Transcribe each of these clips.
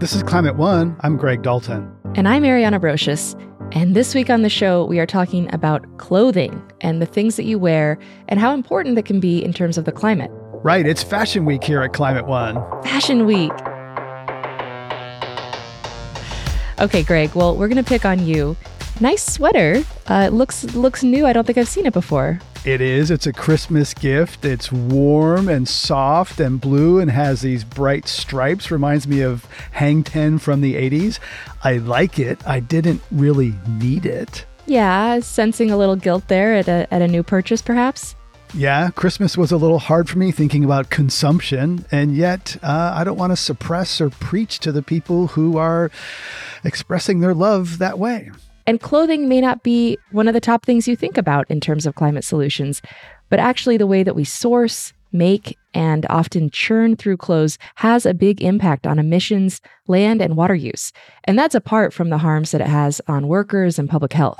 This is Climate One. I'm Greg Dalton. And I'm Ariana Brocious. And this week on the show, we are talking about clothing and the things that you wear and how important that can be in terms of the climate. Right, it's Fashion Week here at Climate One. Fashion Week. Okay, Greg. Well, we're going to pick on you. Nice sweater. Uh, it looks looks new. I don't think I've seen it before. It is. It's a Christmas gift. It's warm and soft and blue and has these bright stripes. Reminds me of Hang Ten from the 80s. I like it. I didn't really need it. Yeah, sensing a little guilt there at a, at a new purchase, perhaps. Yeah, Christmas was a little hard for me thinking about consumption, and yet uh, I don't want to suppress or preach to the people who are expressing their love that way. And clothing may not be one of the top things you think about in terms of climate solutions, but actually the way that we source, make, and often churn through clothes has a big impact on emissions, land, and water use. And that's apart from the harms that it has on workers and public health.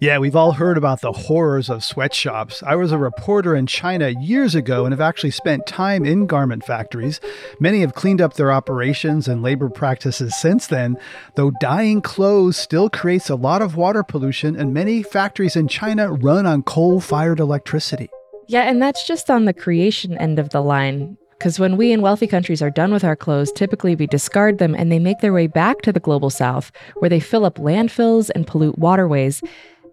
Yeah, we've all heard about the horrors of sweatshops. I was a reporter in China years ago and have actually spent time in garment factories. Many have cleaned up their operations and labor practices since then, though dyeing clothes still creates a lot of water pollution, and many factories in China run on coal fired electricity. Yeah, and that's just on the creation end of the line. Because when we in wealthy countries are done with our clothes, typically we discard them and they make their way back to the global south, where they fill up landfills and pollute waterways.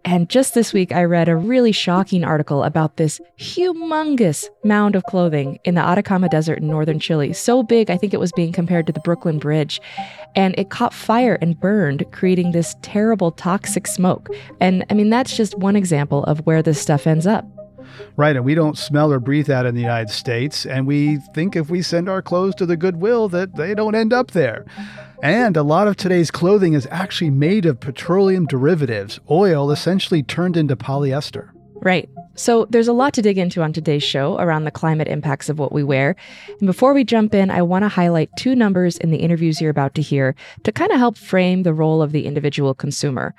And just this week, I read a really shocking article about this humongous mound of clothing in the Atacama Desert in northern Chile. So big, I think it was being compared to the Brooklyn Bridge. And it caught fire and burned, creating this terrible toxic smoke. And I mean, that's just one example of where this stuff ends up. Right, and we don't smell or breathe that in the United States, and we think if we send our clothes to the Goodwill that they don't end up there. And a lot of today's clothing is actually made of petroleum derivatives, oil essentially turned into polyester. Right. So there's a lot to dig into on today's show around the climate impacts of what we wear. And before we jump in, I want to highlight two numbers in the interviews you're about to hear to kind of help frame the role of the individual consumer.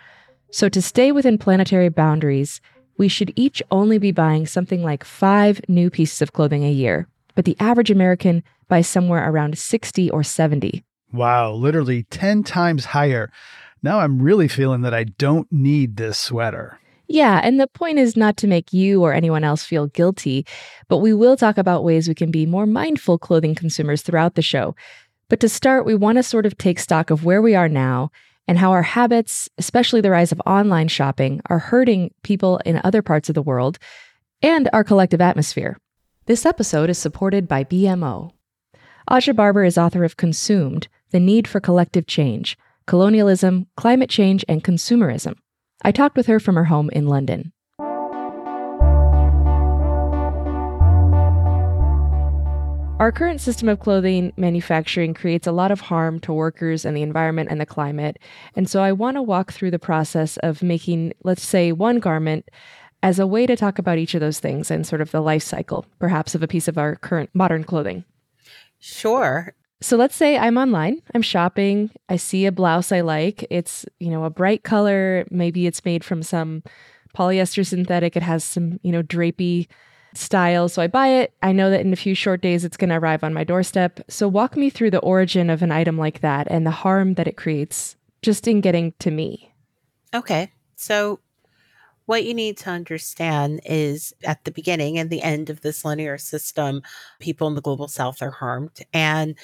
So to stay within planetary boundaries, we should each only be buying something like five new pieces of clothing a year, but the average American buys somewhere around 60 or 70. Wow, literally 10 times higher. Now I'm really feeling that I don't need this sweater. Yeah, and the point is not to make you or anyone else feel guilty, but we will talk about ways we can be more mindful clothing consumers throughout the show. But to start, we want to sort of take stock of where we are now and how our habits, especially the rise of online shopping, are hurting people in other parts of the world and our collective atmosphere. This episode is supported by BMO. Aja Barber is author of Consumed The Need for Collective Change Colonialism, Climate Change, and Consumerism. I talked with her from her home in London. Our current system of clothing manufacturing creates a lot of harm to workers and the environment and the climate. And so I want to walk through the process of making, let's say, one garment as a way to talk about each of those things and sort of the life cycle, perhaps, of a piece of our current modern clothing. Sure. So let's say I'm online, I'm shopping, I see a blouse I like. It's, you know, a bright color, maybe it's made from some polyester synthetic, it has some, you know, drapey style. So I buy it. I know that in a few short days it's going to arrive on my doorstep. So walk me through the origin of an item like that and the harm that it creates just in getting to me. Okay. So what you need to understand is at the beginning and the end of this linear system, people in the global south are harmed. And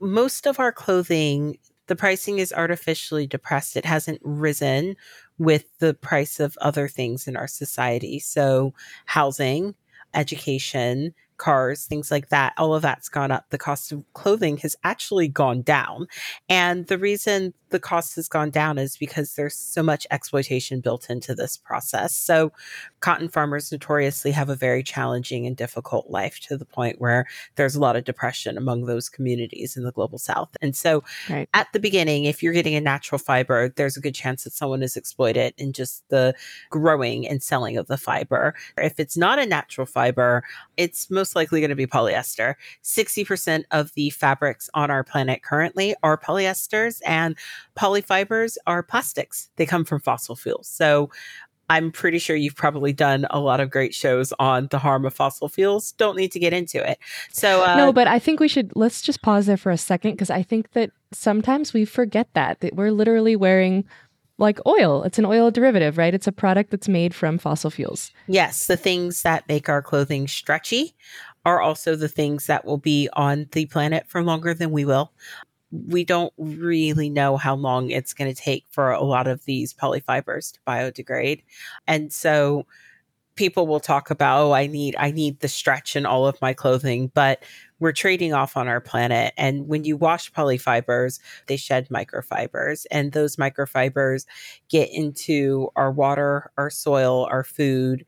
most of our clothing, the pricing is artificially depressed. It hasn't risen with the price of other things in our society. So, housing, education, cars, things like that, all of that's gone up. The cost of clothing has actually gone down. And the reason the cost has gone down is because there's so much exploitation built into this process. So, cotton farmers notoriously have a very challenging and difficult life to the point where there's a lot of depression among those communities in the global south. And so, right. at the beginning, if you're getting a natural fiber, there's a good chance that someone is exploited in just the growing and selling of the fiber. If it's not a natural fiber, it's most likely going to be polyester. 60% of the fabrics on our planet currently are polyesters and Polyfibers are plastics, they come from fossil fuels. So I'm pretty sure you've probably done a lot of great shows on the harm of fossil fuels. Don't need to get into it. So uh, no, but I think we should let's just pause there for a second because I think that sometimes we forget that that we're literally wearing like oil. It's an oil derivative, right? It's a product that's made from fossil fuels. Yes, the things that make our clothing stretchy are also the things that will be on the planet for longer than we will we don't really know how long it's going to take for a lot of these polyfibers to biodegrade. And so people will talk about, oh, I need I need the stretch in all of my clothing, but we're trading off on our planet. And when you wash polyfibers, they shed microfibers, and those microfibers get into our water, our soil, our food,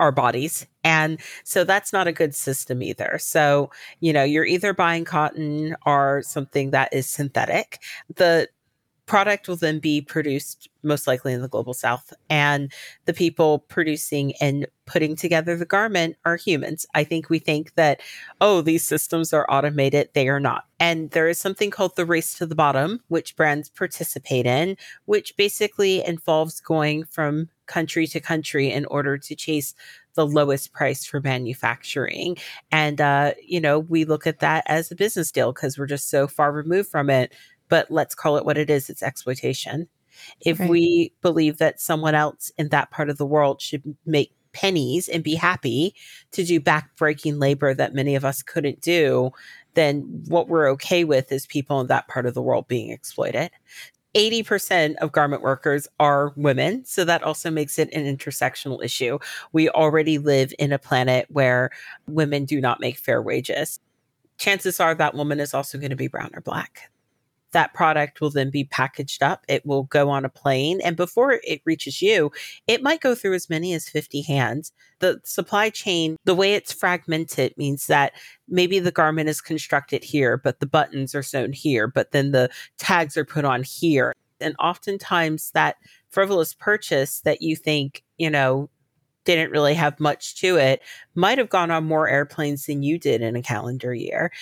our bodies. And so that's not a good system either. So, you know, you're either buying cotton or something that is synthetic. The product will then be produced most likely in the global south and the people producing and putting together the garment are humans i think we think that oh these systems are automated they are not and there is something called the race to the bottom which brands participate in which basically involves going from country to country in order to chase the lowest price for manufacturing. And, uh, you know, we look at that as a business deal because we're just so far removed from it. But let's call it what it is it's exploitation. If right. we believe that someone else in that part of the world should make pennies and be happy to do backbreaking labor that many of us couldn't do, then what we're okay with is people in that part of the world being exploited. 80% of garment workers are women. So that also makes it an intersectional issue. We already live in a planet where women do not make fair wages. Chances are that woman is also going to be brown or black that product will then be packaged up. It will go on a plane. And before it reaches you, it might go through as many as 50 hands. The supply chain, the way it's fragmented means that maybe the garment is constructed here, but the buttons are sewn here, but then the tags are put on here. And oftentimes that frivolous purchase that you think, you know, didn't really have much to it might have gone on more airplanes than you did in a calendar year.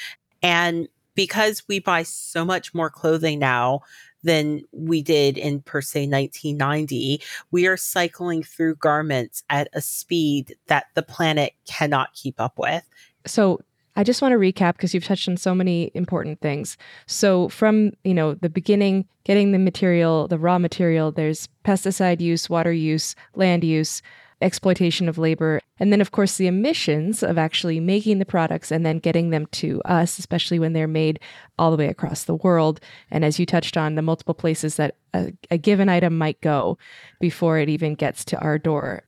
And because we buy so much more clothing now than we did in per se 1990 we are cycling through garments at a speed that the planet cannot keep up with so I just want to recap because you've touched on so many important things. So from, you know, the beginning, getting the material, the raw material, there's pesticide use, water use, land use, exploitation of labor. And then, of course, the emissions of actually making the products and then getting them to us, especially when they're made all the way across the world. And as you touched on, the multiple places that a, a given item might go before it even gets to our door.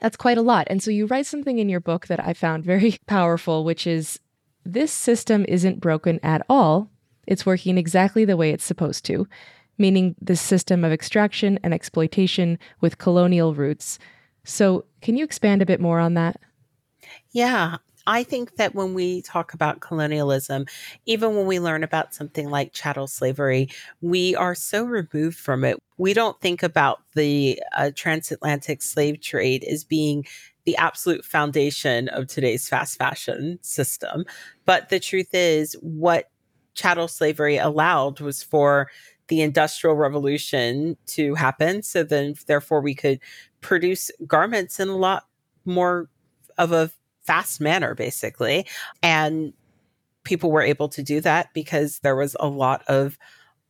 That's quite a lot. And so you write something in your book that I found very powerful, which is this system isn't broken at all. It's working exactly the way it's supposed to, meaning this system of extraction and exploitation with colonial roots so, can you expand a bit more on that? Yeah. I think that when we talk about colonialism, even when we learn about something like chattel slavery, we are so removed from it. We don't think about the uh, transatlantic slave trade as being the absolute foundation of today's fast fashion system. But the truth is, what chattel slavery allowed was for the industrial revolution to happen. So then, therefore, we could produce garments in a lot more of a fast manner, basically. And people were able to do that because there was a lot of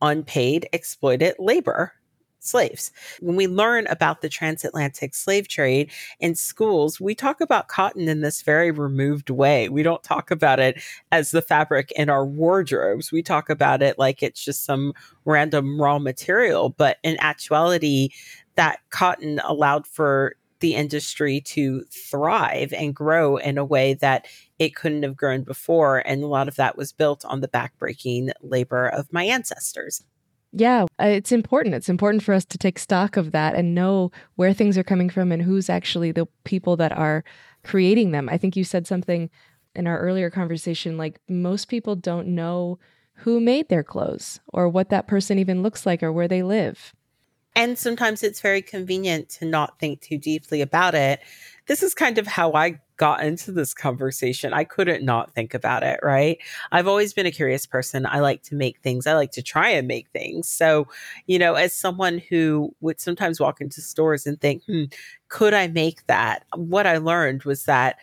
unpaid, exploited labor slaves. When we learn about the transatlantic slave trade in schools, we talk about cotton in this very removed way. We don't talk about it as the fabric in our wardrobes. We talk about it like it's just some random raw material. But in actuality, that cotton allowed for the industry to thrive and grow in a way that it couldn't have grown before. And a lot of that was built on the backbreaking labor of my ancestors. Yeah, uh, it's important. It's important for us to take stock of that and know where things are coming from and who's actually the people that are creating them. I think you said something in our earlier conversation like most people don't know who made their clothes or what that person even looks like or where they live. And sometimes it's very convenient to not think too deeply about it. This is kind of how I got into this conversation. I couldn't not think about it, right? I've always been a curious person. I like to make things, I like to try and make things. So, you know, as someone who would sometimes walk into stores and think, hmm, could I make that? What I learned was that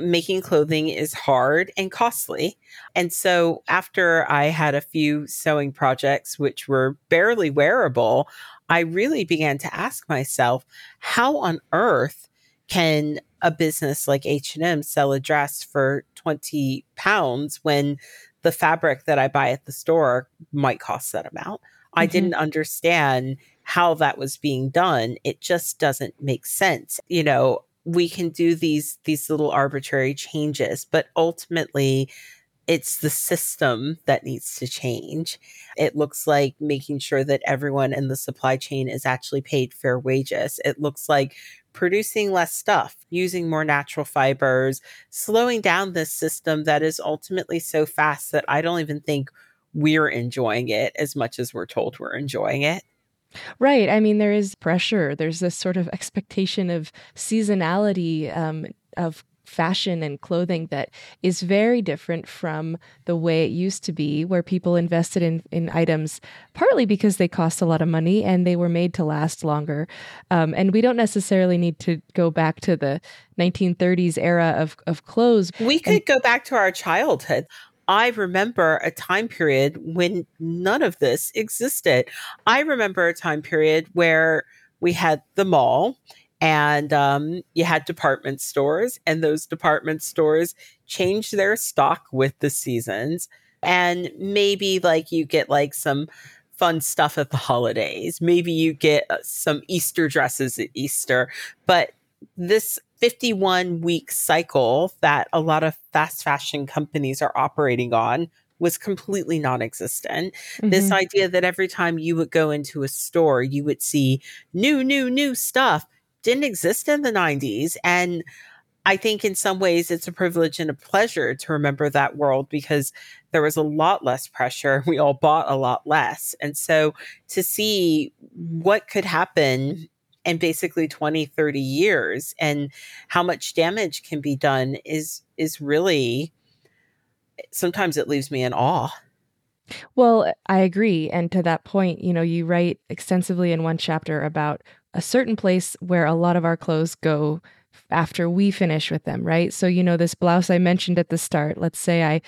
making clothing is hard and costly. And so after I had a few sewing projects, which were barely wearable, I really began to ask myself, how on earth can a business like H&M sell a dress for 20 pounds when the fabric that I buy at the store might cost that amount? Mm-hmm. I didn't understand how that was being done. It just doesn't make sense. You know, we can do these these little arbitrary changes, but ultimately it's the system that needs to change. It looks like making sure that everyone in the supply chain is actually paid fair wages. It looks like producing less stuff, using more natural fibers, slowing down this system that is ultimately so fast that I don't even think we're enjoying it as much as we're told we're enjoying it. Right. I mean, there is pressure. There's this sort of expectation of seasonality um, of fashion and clothing that is very different from the way it used to be, where people invested in, in items partly because they cost a lot of money and they were made to last longer. Um, and we don't necessarily need to go back to the 1930s era of, of clothes. We could and- go back to our childhood. I remember a time period when none of this existed. I remember a time period where we had the mall and um, you had department stores, and those department stores changed their stock with the seasons. And maybe like you get like some fun stuff at the holidays. Maybe you get uh, some Easter dresses at Easter. But this 51 week cycle that a lot of fast fashion companies are operating on was completely non existent. Mm-hmm. This idea that every time you would go into a store, you would see new, new, new stuff didn't exist in the 90s. And I think in some ways it's a privilege and a pleasure to remember that world because there was a lot less pressure. We all bought a lot less. And so to see what could happen in basically 20, 30 years and how much damage can be done is is really eh, sometimes it leaves me in awe. Well, eh, I agree. And to that point, you know, you write extensively in one chapter about a certain place where a lot of our clothes go after we finish with them, right? So, you know, this blouse I mentioned at the start, let's say I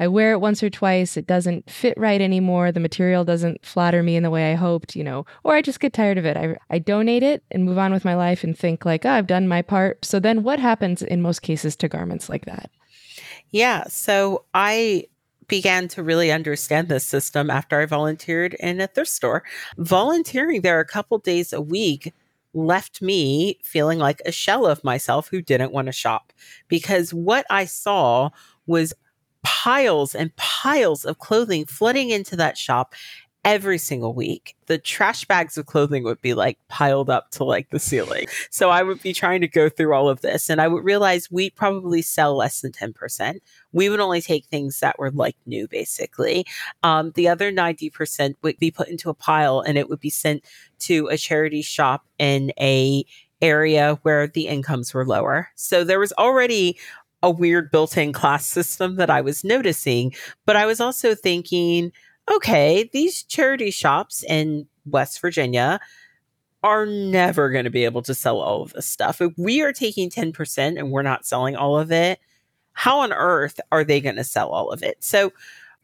I wear it once or twice, it doesn't fit right anymore, the material doesn't flatter me in the way I hoped, you know, or I just get tired of it. I I donate it and move on with my life and think like, oh, I've done my part. So then what happens in most cases to garments like that? Yeah, so I began to really understand this system after I volunteered in a thrift store. Volunteering there a couple days a week left me feeling like a shell of myself who didn't want to shop because what I saw was piles and piles of clothing flooding into that shop every single week. The trash bags of clothing would be like piled up to like the ceiling. So I would be trying to go through all of this and I would realize we probably sell less than 10%. We would only take things that were like new, basically. Um, the other 90% would be put into a pile and it would be sent to a charity shop in a area where the incomes were lower. So there was already a weird built-in class system that I was noticing, but I was also thinking, okay, these charity shops in West Virginia are never going to be able to sell all of this stuff. If we are taking 10% and we're not selling all of it, how on earth are they going to sell all of it? So,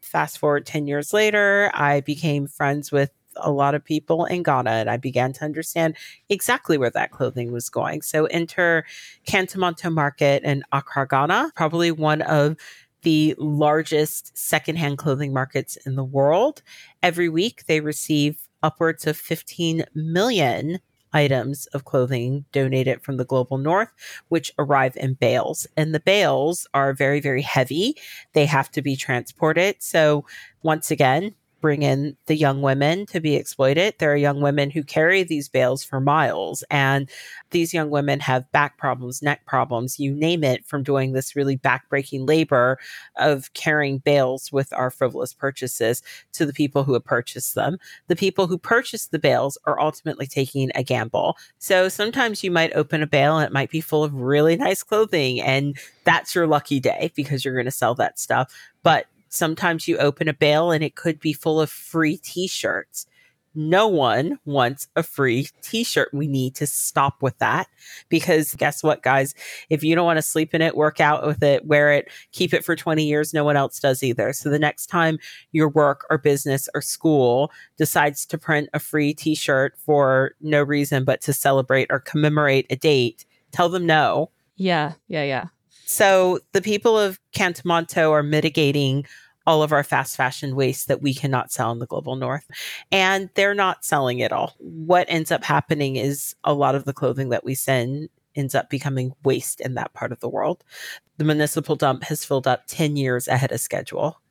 fast forward 10 years later, I became friends with a lot of people in Ghana and I began to understand exactly where that clothing was going. So, enter Kantamanto Market in Accra, Ghana, probably one of the largest secondhand clothing markets in the world. Every week, they receive upwards of 15 million items of clothing donated from the global north, which arrive in bales. And the bales are very, very heavy. They have to be transported. So, once again, bring in the young women to be exploited. There are young women who carry these bales for miles, and these young women have back problems, neck problems, you name it, from doing this really backbreaking labor of carrying bales with our frivolous purchases to the people who have purchased them. The people who purchase the bales are ultimately taking a gamble. So sometimes you might open a bale and it might be full of really nice clothing, and that's your lucky day because you're going to sell that stuff. But sometimes you open a bale and it could be full of free t shirts. No one wants a free t shirt. We need to stop with that because guess what, guys? If you don't want to sleep in it, work out with it, wear it, keep it for 20 years, no one else does either. So the next time your work or business or school decides to print a free t shirt for no reason but to celebrate or commemorate a date, tell them no. Yeah, yeah, yeah. So the people of Kantamanto are mitigating all of our fast fashion waste that we cannot sell in the global north. And they're not selling it all. What ends up happening is a lot of the clothing that we send ends up becoming waste in that part of the world. The municipal dump has filled up 10 years ahead of schedule.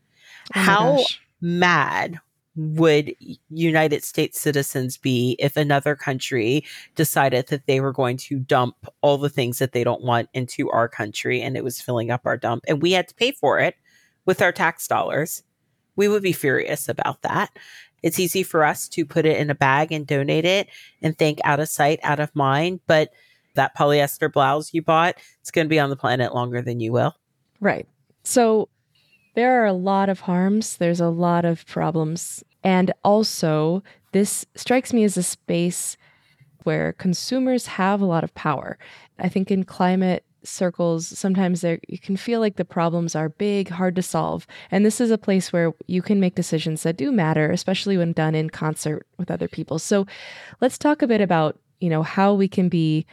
Oh How gosh. mad would United States citizens be if another country decided that they were going to dump all the things that they don't want into our country and it was filling up our dump and we had to pay for it with our tax dollars? We would be furious about that. It's easy for us to put it in a bag and donate it and think out of sight, out of mind. But that polyester blouse you bought, it's going to be on the planet longer than you will. Right. So there are a lot of harms, there's a lot of problems. And also, this strikes me as a space where consumers have a lot of power. I think in climate circles, sometimes there you can feel like the problems are big, hard to solve. And this is a place where you can make decisions that do matter, especially when done in concert with other people. So let's talk a bit about, you know, how we can be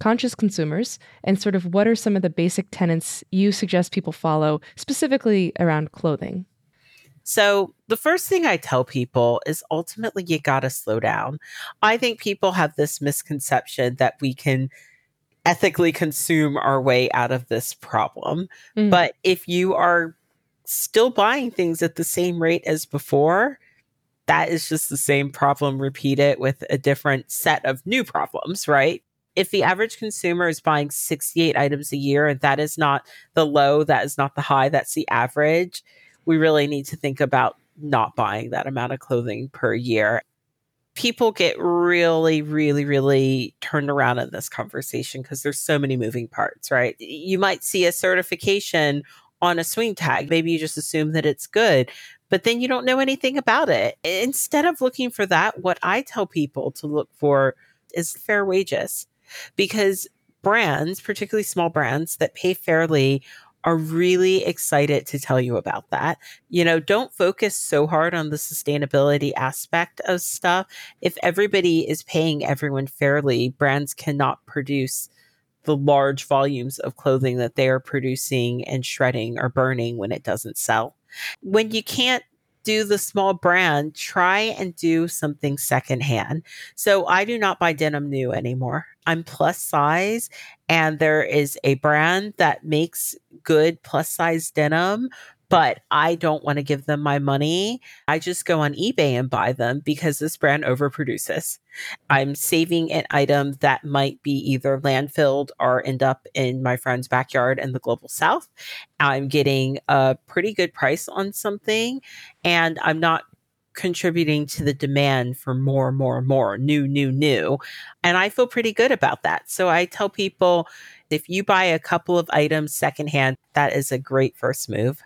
conscious consumers and sort of what are some of the basic tenets you suggest people follow specifically around clothing So, the first thing I tell people is ultimately you got to slow down. I think people have this misconception that we can ethically consume our way out of this problem. Mm. But if you are still buying things at the same rate as before, that is just the same problem repeated with a different set of new problems, right? If the average consumer is buying 68 items a year and that is not the low, that is not the high, that's the average, we really need to think about not buying that amount of clothing per year. People get really, really, really turned around in this conversation because there's so many moving parts, right? You might see a certification on a swing tag. Maybe you just assume that it's good, but then you don't know anything about it. Instead of looking for that, what I tell people to look for is fair wages because brands, particularly small brands that pay fairly, are really excited to tell you about that. You know, don't focus so hard on the sustainability aspect of stuff. If everybody is paying everyone fairly, brands cannot produce the large volumes of clothing that they are producing and shredding or burning when it doesn't sell. When you can't do the small brand, try and do something secondhand. So I do not buy denim new anymore. I'm plus size, and there is a brand that makes good plus size denim, but I don't want to give them my money. I just go on eBay and buy them because this brand overproduces. I'm saving an item that might be either landfilled or end up in my friend's backyard in the global south. I'm getting a pretty good price on something, and I'm not contributing to the demand for more, more, more, new, new, new. And I feel pretty good about that. So I tell people if you buy a couple of items secondhand, that is a great first move.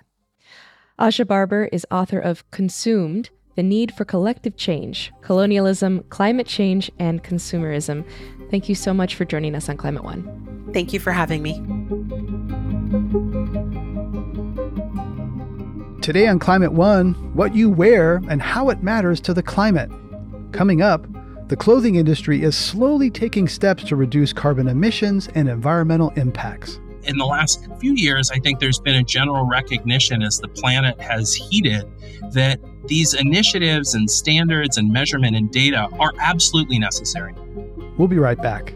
Aja Barber is author of Consumed The Need for Collective Change Colonialism, Climate Change, and Consumerism. Thank you so much for joining us on Climate One. Thank you for having me. Today on Climate One, what you wear and how it matters to the climate. Coming up, the clothing industry is slowly taking steps to reduce carbon emissions and environmental impacts. In the last few years, I think there's been a general recognition as the planet has heated that these initiatives and standards and measurement and data are absolutely necessary. We'll be right back.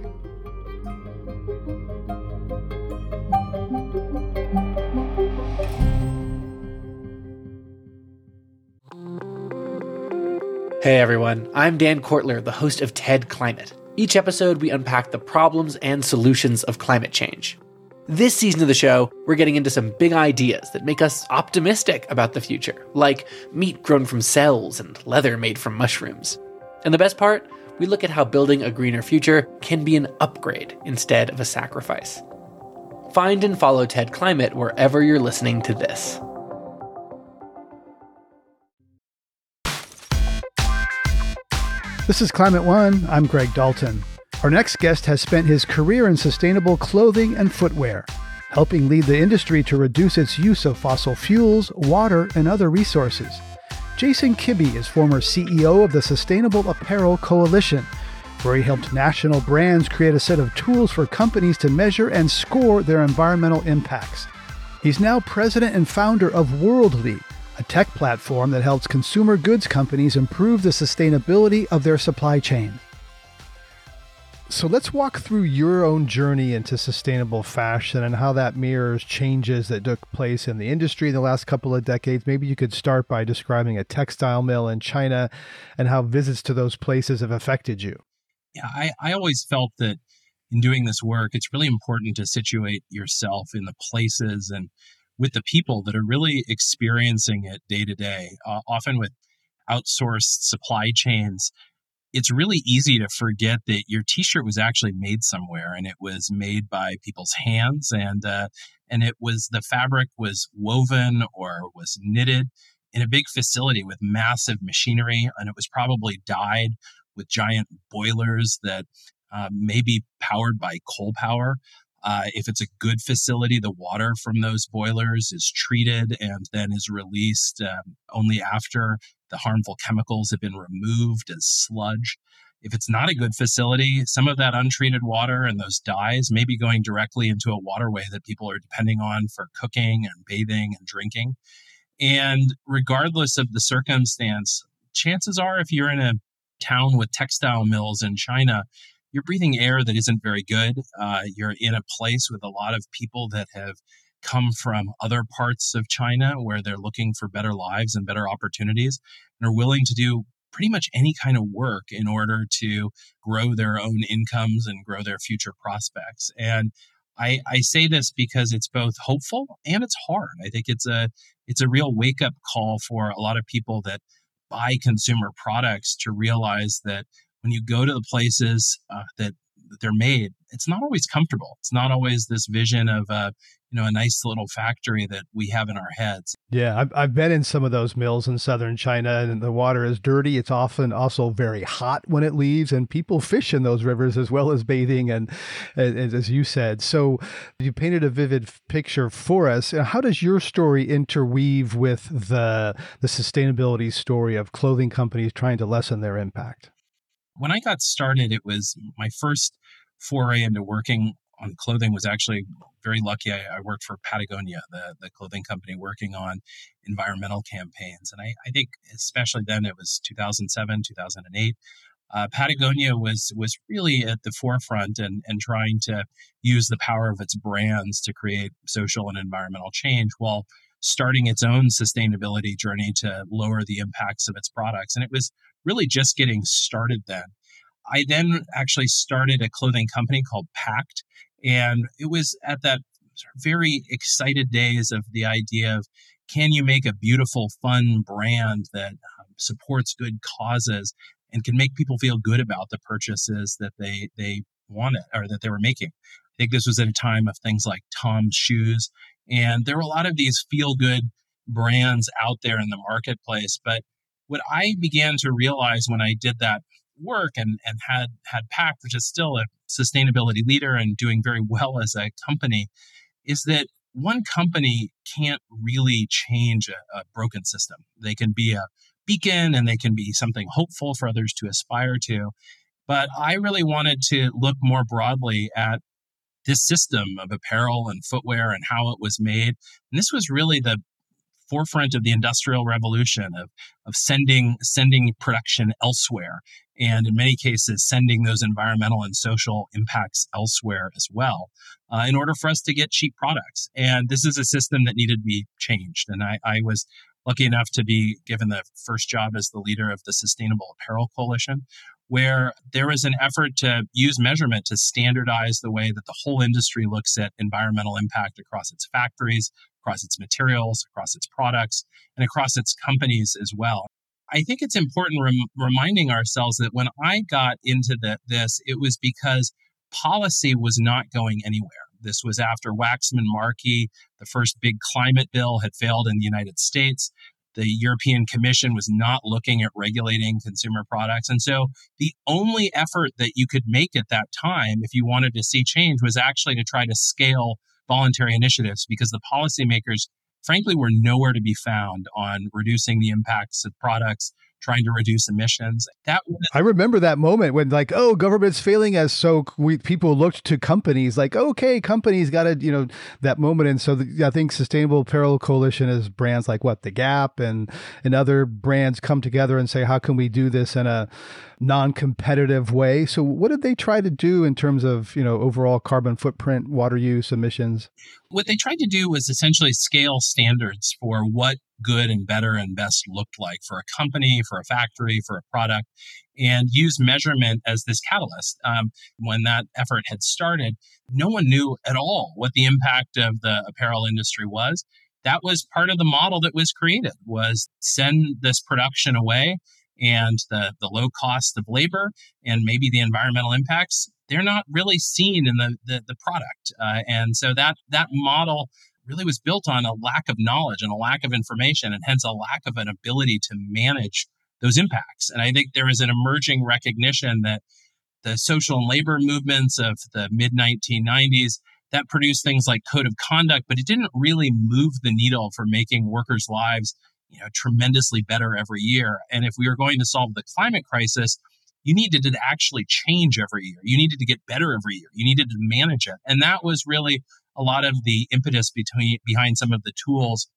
Hey everyone, I'm Dan Kwartler, the host of TED Climate. Each episode, we unpack the problems and solutions of climate change. This season of the show, we're getting into some big ideas that make us optimistic about the future, like meat grown from cells and leather made from mushrooms. And the best part, we look at how building a greener future can be an upgrade instead of a sacrifice. Find and follow TED Climate wherever you're listening to this. This is Climate One. I'm Greg Dalton. Our next guest has spent his career in sustainable clothing and footwear, helping lead the industry to reduce its use of fossil fuels, water, and other resources. Jason Kibbey is former CEO of the Sustainable Apparel Coalition, where he helped national brands create a set of tools for companies to measure and score their environmental impacts. He's now president and founder of Worldly, a tech platform that helps consumer goods companies improve the sustainability of their supply chain. So let's walk through your own journey into sustainable fashion and how that mirrors changes that took place in the industry in the last couple of decades. Maybe you could start by describing a textile mill in China and how visits to those places have affected you. Yeah, I, I always felt that in doing this work, it's really important to situate yourself in the places and with the people that are really experiencing it day to day. Uh, often with outsourced supply chains, it's really easy to forget that your t-shirt was actually made somewhere and it was made by people's hands and uh, and it was the fabric was woven or was knitted in a big facility with massive machinery and it was probably dyed with giant boilers that uh, may be powered by coal power uh, if it's a good facility, the water from those boilers is treated and then is released um, only after the harmful chemicals have been removed as sludge. If it's not a good facility, some of that untreated water and those dyes may be going directly into a waterway that people are depending on for cooking and bathing and drinking. And regardless of the circumstance, chances are if you're in a town with textile mills in China, you're breathing air that isn't very good. Uh, you're in a place with a lot of people that have come from other parts of China where they're looking for better lives and better opportunities and are willing to do pretty much any kind of work in order to grow their own incomes and grow their future prospects. And I, I say this because it's both hopeful and it's hard. I think it's a it's a real wake up call for a lot of people that buy consumer products to realize that when you go to the places uh, that, that they're made, it's not always comfortable. It's not always this vision of uh, you know a nice little factory that we have in our heads. Yeah, I've, I've been in some of those mills in southern China, and the water is dirty. It's often also very hot when it leaves, and people fish in those rivers as well as bathing, and, and as you said. So you painted a vivid picture for us. How does your story interweave with the the sustainability story of clothing companies trying to lessen their impact? When I got started, it was my first foray into working on clothing was actually very lucky. I, I, worked for Patagonia, the, the clothing company working on environmental campaigns. And I, I think especially then it was 2007, 2008. Uh, Patagonia was was really at the forefront and, and trying to use the power of its brands to create social and environmental change while starting its own sustainability journey to lower the impacts of its products. And it was really just getting started then. I then actually started a clothing company called Pact. And it was at that very excited days of the idea of can you make a beautiful, fun brand that um, supports good causes and can make people feel good about the purchases that they, they wanted or that they were making? I think this was at a time of things like Tom's shoes. And there were a lot of these feel good brands out there in the marketplace. But what I began to realize when I did that work and, and had had Pact, which is still a sustainability leader and doing very well as a company, is that one company can't really change a, a broken system. They can be a beacon and they can be something hopeful for others to aspire to. But I really wanted to look more broadly at this system of apparel and footwear and how it was made. And this was really the forefront of the industrial revolution of, of sending sending production elsewhere and in many cases sending those environmental and social impacts elsewhere as well uh, in order for us to get cheap products. And this is a system that needed to be changed and I, I was lucky enough to be given the first job as the leader of the Sustainable Apparel Coalition, where there was an effort to use measurement to standardize the way that the whole industry looks at environmental impact across its factories, across its materials, across its products, and across its companies as well. I think it's important rem- reminding ourselves that when I got into the, this, it was because policy was not going anywhere. This was after Waxman Markey, the first big climate bill, had failed in the United States. The European Commission was not looking at regulating consumer products. And so the only effort that you could make at that time, if you wanted to see change, was actually to try to scale voluntary initiatives because the policymakers frankly were nowhere to be found on reducing the impacts of products trying to reduce emissions. That was, I remember that moment when like, oh, government's failing us, so we people looked to companies like, okay, companies got to, you know, that moment. And so the, I think Sustainable Apparel Coalition is brands like what the Gap and and other brands come together and say, how can we do this in a non-competitive way? So what did they try to do in terms of you know overall carbon footprint, water use, emissions? What they tried to do was essentially scale standards for what good and better and best looked like for a company, for a factory, for a product, and use measurement as this catalyst. Um, when that effort had started, no one knew at all what the impact of the apparel industry was. That was part of the model that was created was send this production away and the, the low cost of labor and maybe the environmental impacts they're not really seen in the the, the product uh, and so that that model really was built on a lack of knowledge and a lack of information, and hence a lack of an ability to manage those impacts. And I think there is an emerging recognition that the social and labor movements of the mid 1990s that produced things like code of conduct, but it didn't really move the needle for making workers' lives you know, tremendously better every year. And if we were going to solve the climate crisis, you needed to actually change every year. You needed to get better every year. You needed to manage it. And that was really a lot of the impetus between behind some of the tools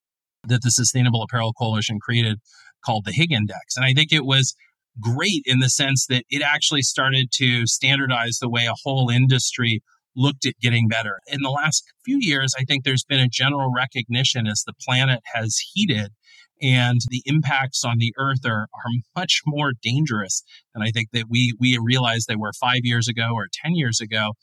that the Sustainable Apparel Coalition created called the Higg Index. And I think it was great in the sense that it actually started to standardize the way a whole industry looked at getting better. In the last few years, I think there's been a general recognition as the planet has heated and the impacts on the earth are, are much more dangerous than I think that we we realized they were five years ago or 10 years ago,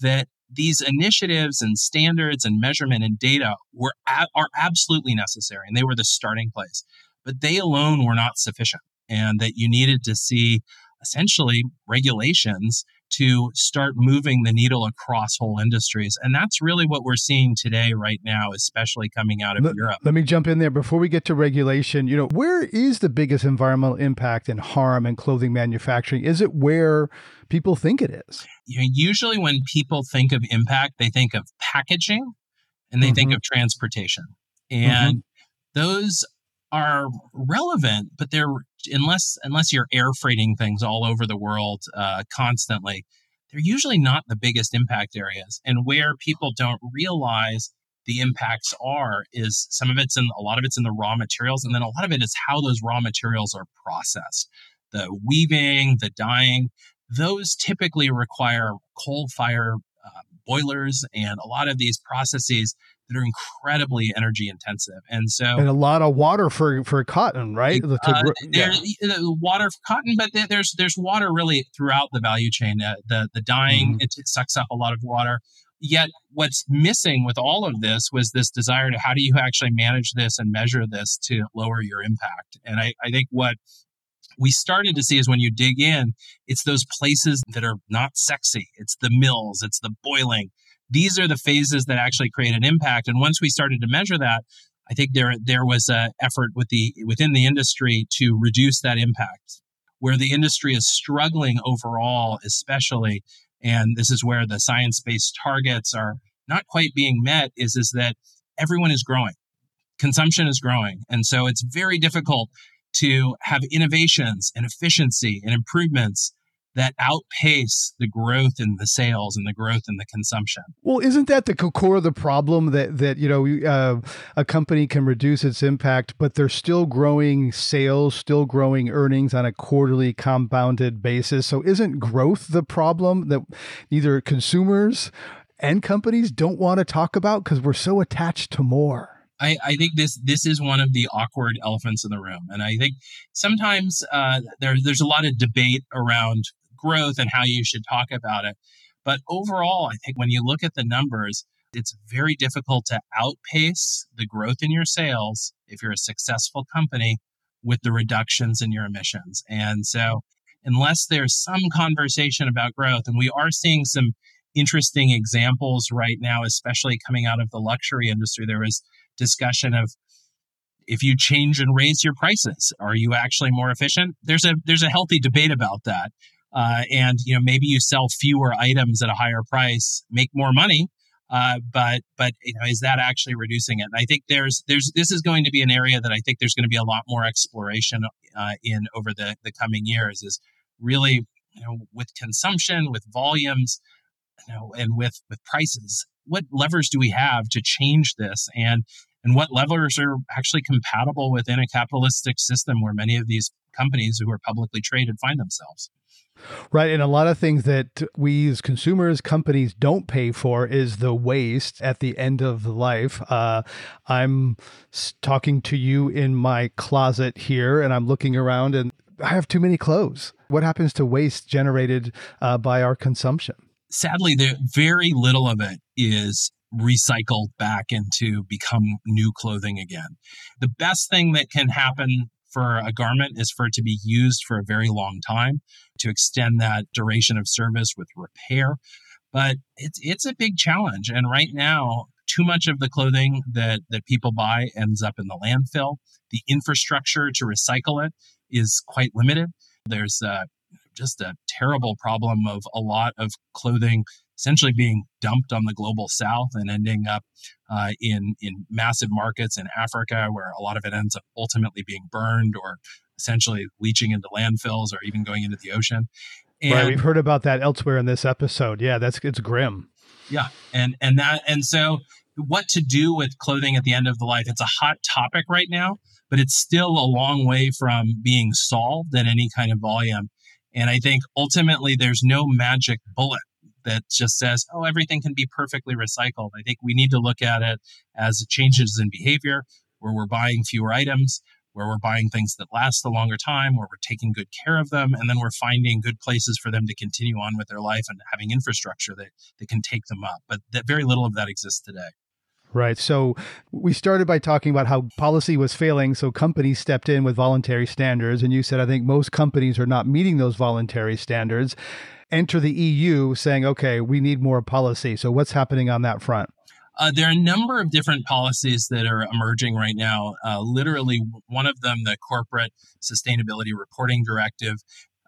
that these initiatives and standards and measurement and data were are absolutely necessary and they were the starting place but they alone were not sufficient and that you needed to see essentially regulations to start moving the needle across whole industries. And that's really what we're seeing today, right now, especially coming out of let, Europe. Let me jump in there before we get to regulation. You know, where is the biggest environmental impact and harm in clothing manufacturing? Is it where people think it is? You know, usually, when people think of impact, they think of packaging and they mm-hmm. think of transportation. And mm-hmm. those are relevant, but they're unless unless you're air freighting things all over the world uh, constantly, they're usually not the biggest impact areas. And where people don't realize the impacts are is some of it's in a lot of it's in the raw materials, and then a lot of it is how those raw materials are processed. The weaving, the dyeing, those typically require coal fire uh, boilers and a lot of these processes that are incredibly energy intensive. And so, and a lot of water for, for cotton, right? Uh, yeah. water for cotton, but there's, there's water really throughout the value chain. Uh, the, the dyeing, it, it sucks up a lot of water. Yet, what's missing with all of this was this desire to how do you actually manage this and measure this to lower your impact? And I, I think what we started to see is when you dig in, it's those places that are not sexy. It's the mills, it's the boiling, these are the phases that actually create an impact. And once we started to measure that, I think there there was an effort with the within the industry to reduce that impact. Where the industry is struggling overall, especially, and this is where the science-based targets are not quite being met, is is that everyone is growing, consumption is growing, and so it's very difficult to have innovations and efficiency and improvements that outpace the growth in the sales and the growth in the consumption. Well, isn't that the core of the problem that that you know uh, a company can reduce its impact, but they're still growing sales, still growing earnings on a quarterly compounded basis. So, isn't growth the problem that neither consumers and companies don't want to talk about because we're so attached to more? I, I, think this this is one of the awkward elephants in the room, and I think sometimes uh, there, there's a lot of debate around growth and how you should talk about it. But overall, I think when you look at the numbers, it's very difficult to outpace the growth in your sales if you're a successful company with the reductions in your emissions. And so, unless there's some conversation about growth, and we are seeing some interesting examples right now, especially coming out of the luxury industry, there was discussion of if you change and raise your prices, are you actually more efficient? There's a there's a healthy debate about that. Uh, and you know maybe you sell fewer items at a higher price, make more money, uh, but but you know, is that actually reducing it? And I think there's there's this is going to be an area that I think there's going to be a lot more exploration uh, in over the the coming years. Is really you know with consumption, with volumes, you know, and with with prices. What levers do we have to change this? And and what levers are actually compatible within a capitalistic system where many of these companies who are publicly traded find themselves? Right. And a lot of things that we as consumers, companies don't pay for is the waste at the end of life. Uh, I'm talking to you in my closet here and I'm looking around and I have too many clothes. What happens to waste generated uh, by our consumption? Sadly, there, very little of it is recycled back into become new clothing again. The best thing that can happen for a garment is for it to be used for a very long time to extend that duration of service with repair. But it's it's a big challenge. And right now, too much of the clothing that, that people buy ends up in the landfill. The infrastructure to recycle it is quite limited. There's just a terrible problem of a lot of clothing essentially being dumped on the global south and ending up uh, in in massive markets in Africa, where a lot of it ends up ultimately being burned or essentially leaching into landfills or even going into the ocean. And, right, we've heard about that elsewhere in this episode. Yeah, that's it's grim. Yeah, and and that and so what to do with clothing at the end of the life? It's a hot topic right now, but it's still a long way from being solved in any kind of volume. And I think ultimately there's no magic bullet that just says, oh, everything can be perfectly recycled. I think we need to look at it as changes in behavior where we're buying fewer items, where we're buying things that last a longer time, where we're taking good care of them, and then we're finding good places for them to continue on with their life and having infrastructure that, that can take them up. But that very little of that exists today. Right. So we started by talking about how policy was failing. So companies stepped in with voluntary standards. And you said, I think most companies are not meeting those voluntary standards enter the EU saying, okay, we need more policy. So, what's happening on that front? Uh, there are a number of different policies that are emerging right now. Uh, literally, one of them, the Corporate Sustainability Reporting Directive,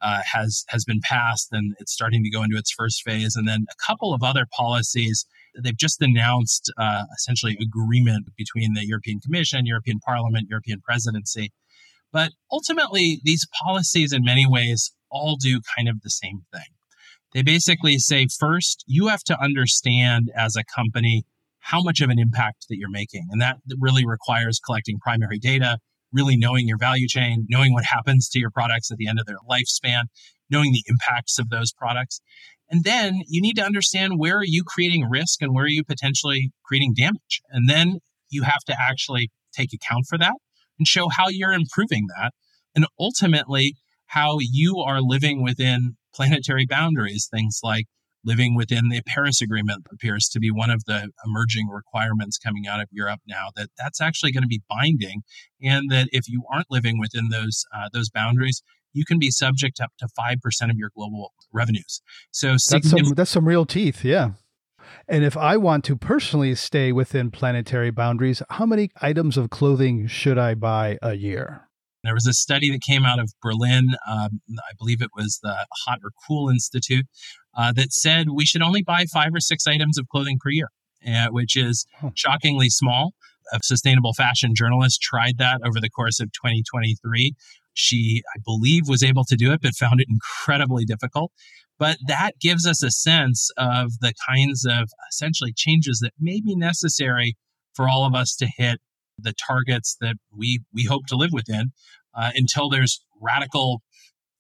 uh, has has been passed and it's starting to go into its first phase. And then a couple of other policies. They've just announced uh, essentially agreement between the European Commission, European Parliament, European Presidency. But ultimately, these policies, in many ways, all do kind of the same thing. They basically say first, you have to understand as a company how much of an impact that you're making. And that really requires collecting primary data, really knowing your value chain, knowing what happens to your products at the end of their lifespan, knowing the impacts of those products. And then you need to understand where are you creating risk and where are you potentially creating damage. And then you have to actually take account for that and show how you're improving that. And ultimately, how you are living within planetary boundaries, things like living within the Paris Agreement appears to be one of the emerging requirements coming out of Europe now. That that's actually going to be binding, and that if you aren't living within those uh, those boundaries, you can be subject up to five percent of your global revenues. So that's some, that's some real teeth, yeah. And if I want to personally stay within planetary boundaries, how many items of clothing should I buy a year? There was a study that came out of Berlin, um, I believe it was the Hot or Cool Institute, uh, that said we should only buy five or six items of clothing per year, uh, which is shockingly small. A sustainable fashion journalist tried that over the course of 2023. She, I believe, was able to do it, but found it incredibly difficult. But that gives us a sense of the kinds of essentially changes that may be necessary for all of us to hit the targets that we we hope to live within uh, until there's radical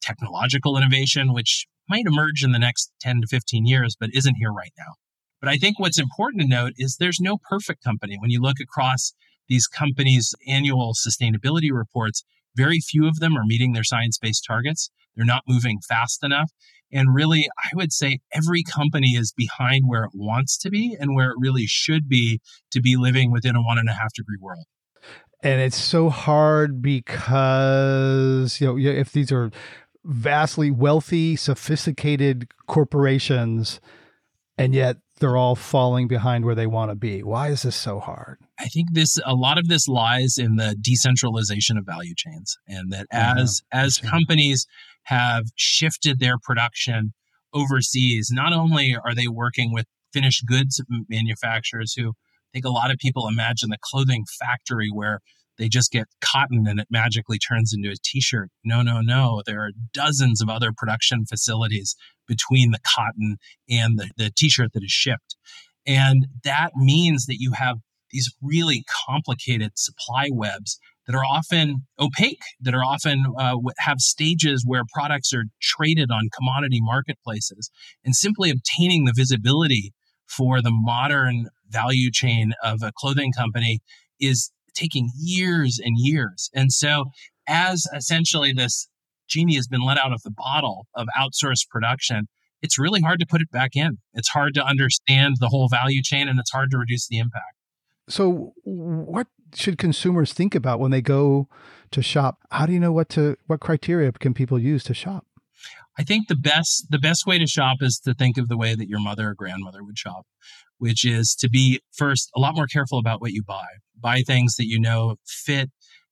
technological innovation, which might emerge in the next 10 to 15 years, but isn't here right now. But I think what's important to note is there's no perfect company. When you look across these companies' annual sustainability reports, very few of them are meeting their science based targets. They're not moving fast enough. And really, I would say every company is behind where it wants to be and where it really should be to be living within a one and a half degree world. And it's so hard because, you know, if these are vastly wealthy, sophisticated corporations, and yet they're all falling behind where they want to be. Why is this so hard? I think this a lot of this lies in the decentralization of value chains and that as yeah, as companies have shifted their production overseas, not only are they working with finished goods manufacturers who I think a lot of people imagine the clothing factory where they just get cotton and it magically turns into a t-shirt. No, no, no. There are dozens of other production facilities between the cotton and the, the t-shirt that is shipped. And that means that you have these really complicated supply webs that are often opaque, that are often uh, have stages where products are traded on commodity marketplaces. And simply obtaining the visibility for the modern value chain of a clothing company is taking years and years. And so, as essentially this genie has been let out of the bottle of outsourced production, it's really hard to put it back in. It's hard to understand the whole value chain and it's hard to reduce the impact. So, what should consumers think about when they go to shop? How do you know what to what criteria can people use to shop? I think the best the best way to shop is to think of the way that your mother or grandmother would shop, which is to be first a lot more careful about what you buy. Buy things that you know fit,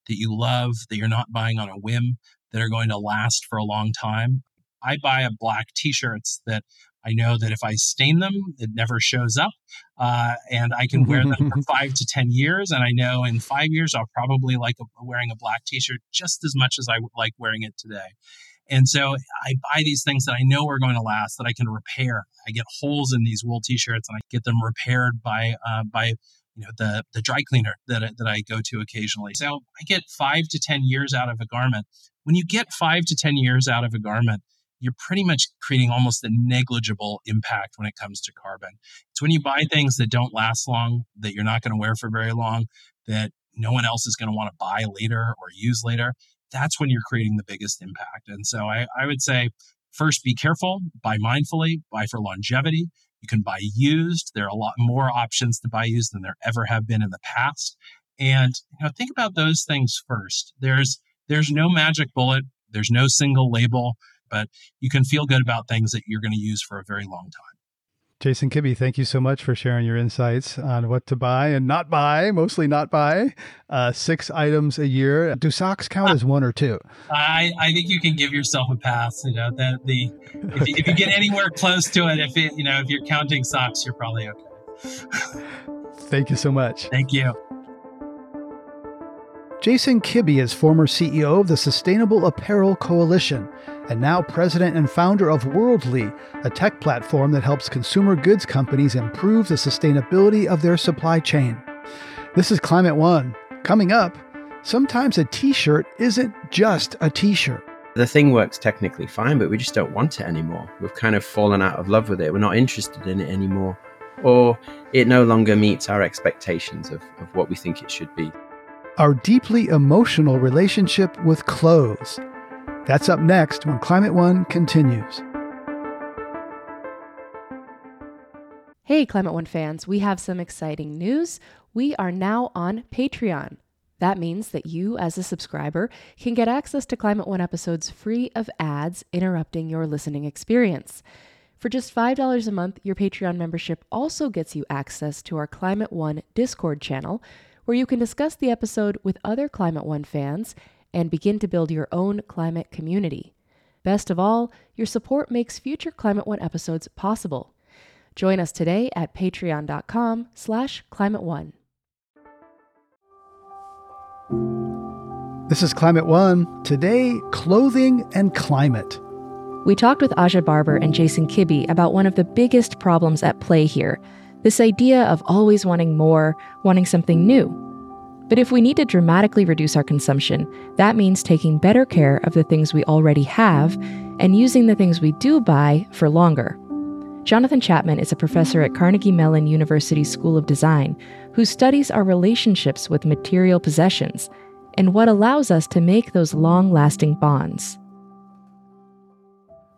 that you love, that you're not buying on a whim, that are going to last for a long time. I buy a black t-shirts that I know that if I stain them, it never shows up, uh, and I can wear them for five to ten years. And I know in five years I'll probably like a, wearing a black T-shirt just as much as I like wearing it today. And so I buy these things that I know are going to last, that I can repair. I get holes in these wool T-shirts, and I get them repaired by uh, by you know the the dry cleaner that that I go to occasionally. So I get five to ten years out of a garment. When you get five to ten years out of a garment, you're pretty much creating almost a negligible impact when it comes to carbon. It's when you buy things that don't last long, that you're not going to wear for very long, that no one else is going to want to buy later or use later. That's when you're creating the biggest impact. And so I, I would say, first, be careful, buy mindfully, buy for longevity. You can buy used. There are a lot more options to buy used than there ever have been in the past. And you know, think about those things first. There's there's no magic bullet. There's no single label but you can feel good about things that you're going to use for a very long time. Jason Kibbey, thank you so much for sharing your insights on what to buy and not buy, mostly not buy. Uh, six items a year. Do socks count as one or two? I, I think you can give yourself a pass. You know that the if, you, if you get anywhere close to it, if it, you know if you're counting socks, you're probably okay. Thank you so much. Thank you. Jason Kibbey is former CEO of the Sustainable Apparel Coalition and now president and founder of Worldly, a tech platform that helps consumer goods companies improve the sustainability of their supply chain. This is Climate One. Coming up, sometimes a t shirt isn't just a t shirt. The thing works technically fine, but we just don't want it anymore. We've kind of fallen out of love with it. We're not interested in it anymore. Or it no longer meets our expectations of, of what we think it should be our deeply emotional relationship with clothes. That's up next when Climate One continues. Hey, Climate One fans, we have some exciting news. We are now on Patreon. That means that you, as a subscriber, can get access to Climate One episodes free of ads interrupting your listening experience. For just $5 a month, your Patreon membership also gets you access to our Climate One Discord channel where you can discuss the episode with other Climate One fans and begin to build your own climate community. Best of all, your support makes future Climate One episodes possible. Join us today at patreon.com slash climate one. This is Climate One. Today, clothing and climate. We talked with Aja Barber and Jason Kibbey about one of the biggest problems at play here – this idea of always wanting more, wanting something new. But if we need to dramatically reduce our consumption, that means taking better care of the things we already have and using the things we do buy for longer. Jonathan Chapman is a professor at Carnegie Mellon University School of Design who studies our relationships with material possessions and what allows us to make those long lasting bonds.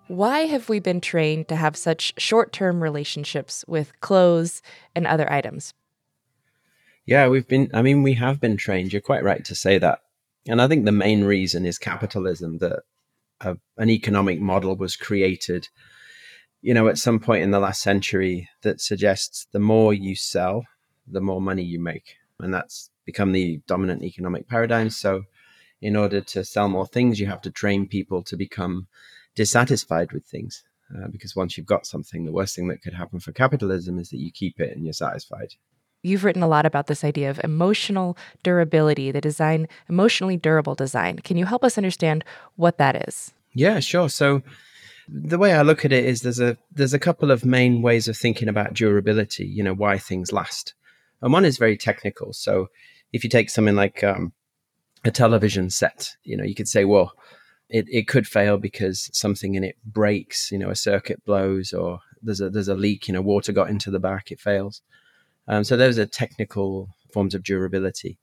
Why have we been trained to have such short term relationships with clothes and other items? Yeah, we've been, I mean, we have been trained. You're quite right to say that. And I think the main reason is capitalism that a, an economic model was created, you know, at some point in the last century that suggests the more you sell, the more money you make. And that's become the dominant economic paradigm. So, in order to sell more things, you have to train people to become dissatisfied with things. Uh, because once you've got something, the worst thing that could happen for capitalism is that you keep it and you're satisfied. You've written a lot about this idea of emotional durability, the design, emotionally durable design. Can you help us understand what that is? Yeah, sure. So the way I look at it is there's a there's a couple of main ways of thinking about durability, you know, why things last. And one is very technical. So if you take something like um, a television set, you know, you could say, well, it, it could fail because something in it breaks, you know, a circuit blows or there's a there's a leak, you know, water got into the back, it fails. Um, so those are technical forms of durability.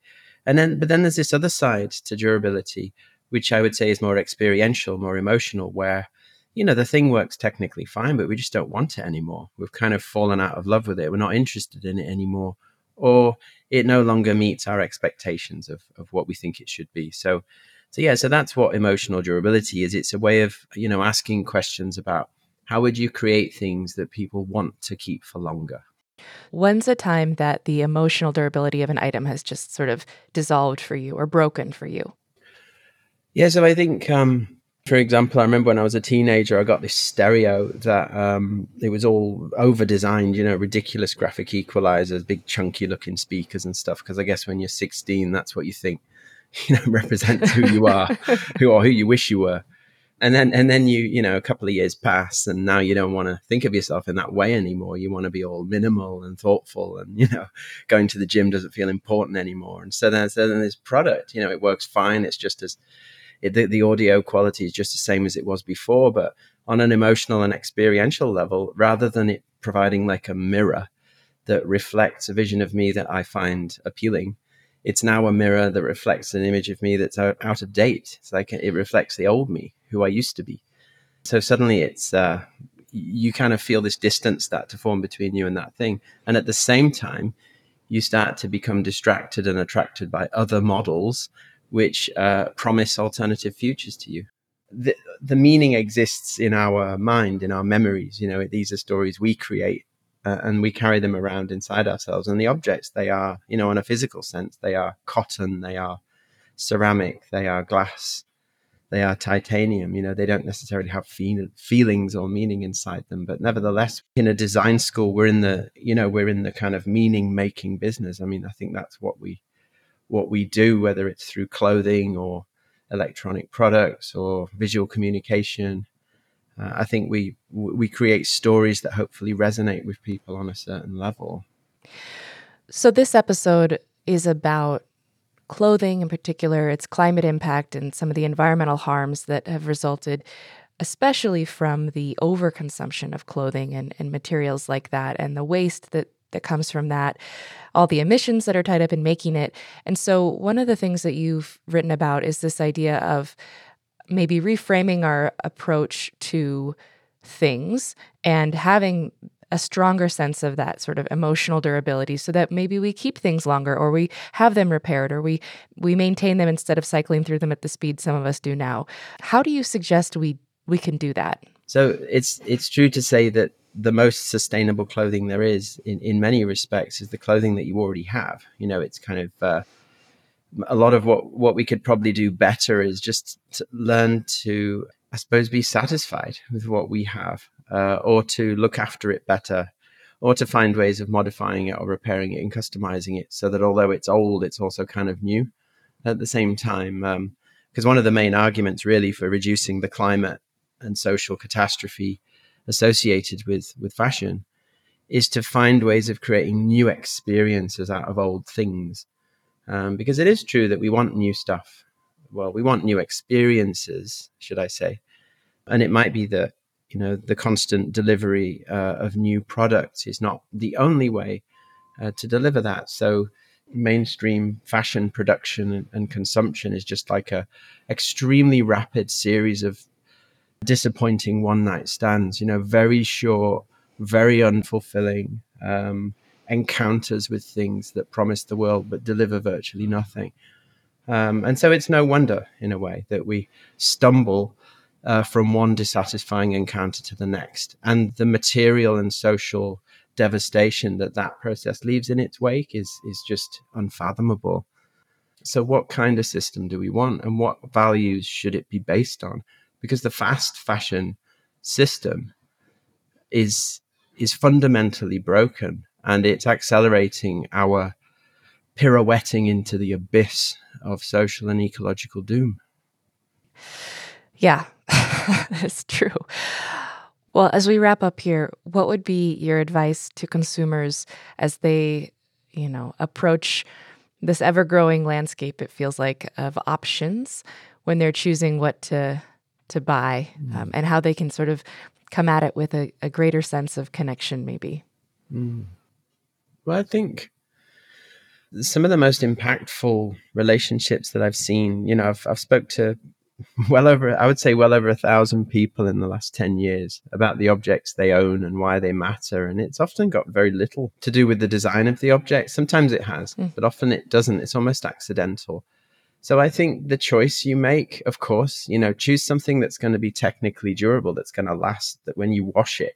And then, but then there's this other side to durability, which I would say is more experiential, more emotional, where, you know, the thing works technically fine, but we just don't want it anymore. We've kind of fallen out of love with it. We're not interested in it anymore. Or it no longer meets our expectations of, of what we think it should be. So, so yeah, so that's what emotional durability is. It's a way of, you know, asking questions about how would you create things that people want to keep for longer? When's a time that the emotional durability of an item has just sort of dissolved for you or broken for you? Yeah, so I think, um, for example, I remember when I was a teenager, I got this stereo that um, it was all over designed, you know, ridiculous graphic equalizers, big chunky looking speakers and stuff. Because I guess when you're 16, that's what you think, you know, represents who you are, who or who you wish you were and then and then you you know a couple of years pass and now you don't want to think of yourself in that way anymore. You want to be all minimal and thoughtful and you know going to the gym doesn't feel important anymore. And so then so then this product you know it works fine. It's just as it, the, the audio quality is just the same as it was before but on an emotional and experiential level rather than it providing like a mirror that reflects a vision of me that i find appealing it's now a mirror that reflects an image of me that's out of date. It's like it reflects the old me, who I used to be. So suddenly it's, uh, you kind of feel this distance that to form between you and that thing. And at the same time, you start to become distracted and attracted by other models which uh, promise alternative futures to you. The, the meaning exists in our mind, in our memories. You know, these are stories we create uh, and we carry them around inside ourselves. And the objects, they are, you know, in a physical sense, they are cotton, they are ceramic, they are glass, they are titanium. You know, they don't necessarily have feel- feelings or meaning inside them. But nevertheless, in a design school, we're in the, you know, we're in the kind of meaning making business. I mean, I think that's what we, what we do, whether it's through clothing or electronic products or visual communication uh, I think we we create stories that hopefully resonate with people on a certain level. So this episode is about clothing in particular, its climate impact and some of the environmental harms that have resulted especially from the overconsumption of clothing and, and materials like that and the waste that that comes from that, all the emissions that are tied up in making it. And so, one of the things that you've written about is this idea of maybe reframing our approach to things and having a stronger sense of that sort of emotional durability so that maybe we keep things longer or we have them repaired or we we maintain them instead of cycling through them at the speed some of us do now. How do you suggest we we can do that? So it's it's true to say that the most sustainable clothing there is in in many respects is the clothing that you already have. You know it's kind of uh, a lot of what what we could probably do better is just to learn to i suppose be satisfied with what we have uh, or to look after it better or to find ways of modifying it or repairing it and customizing it so that although it's old it's also kind of new at the same time because um, one of the main arguments really for reducing the climate and social catastrophe associated with with fashion is to find ways of creating new experiences out of old things um, because it is true that we want new stuff. Well, we want new experiences, should I say? And it might be that you know the constant delivery uh, of new products is not the only way uh, to deliver that. So mainstream fashion production and, consumption is just like a extremely rapid series of disappointing one night stands. You know, very short, very unfulfilling um, encounters with things that promise the world but deliver virtually nothing. Um, and so it's no wonder, in a way, that we stumble uh, from one dissatisfying encounter to the next. And the material and social devastation that that process leaves in its wake is, is just unfathomable. So, what kind of system do we want, and what values should it be based on? Because the fast fashion system is is fundamentally broken, and it's accelerating our pirouetting into the abyss of social and ecological doom. Yeah, that's true. Well, as we wrap up here, what would be your advice to consumers as they, you know, approach this ever-growing landscape it feels like of options when they're choosing what to to buy mm. um, and how they can sort of come at it with a, a greater sense of connection maybe mm. Well i think some of the most impactful relationships that I've seen, you know, I've, I've spoke to well over, I would say well over a thousand people in the last 10 years about the objects they own and why they matter. And it's often got very little to do with the design of the object. Sometimes it has, mm. but often it doesn't. It's almost accidental. So I think the choice you make, of course, you know, choose something that's going to be technically durable, that's going to last, that when you wash it,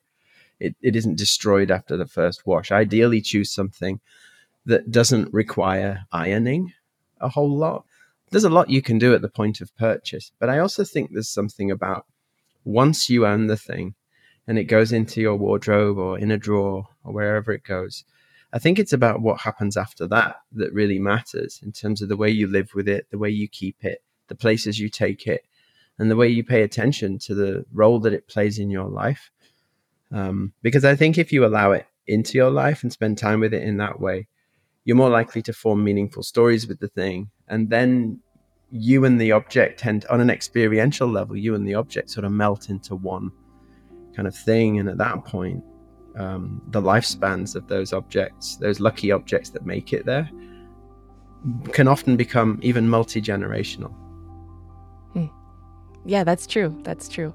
it, it isn't destroyed after the first wash. Ideally, choose something that doesn't require ironing a whole lot. There's a lot you can do at the point of purchase, but I also think there's something about once you own the thing and it goes into your wardrobe or in a drawer or wherever it goes. I think it's about what happens after that that really matters in terms of the way you live with it, the way you keep it, the places you take it, and the way you pay attention to the role that it plays in your life. Um, because I think if you allow it into your life and spend time with it in that way, you're more likely to form meaningful stories with the thing. And then you and the object tend, on an experiential level, you and the object sort of melt into one kind of thing. And at that point, um, the lifespans of those objects, those lucky objects that make it there, can often become even multi generational. Hmm. Yeah, that's true. That's true.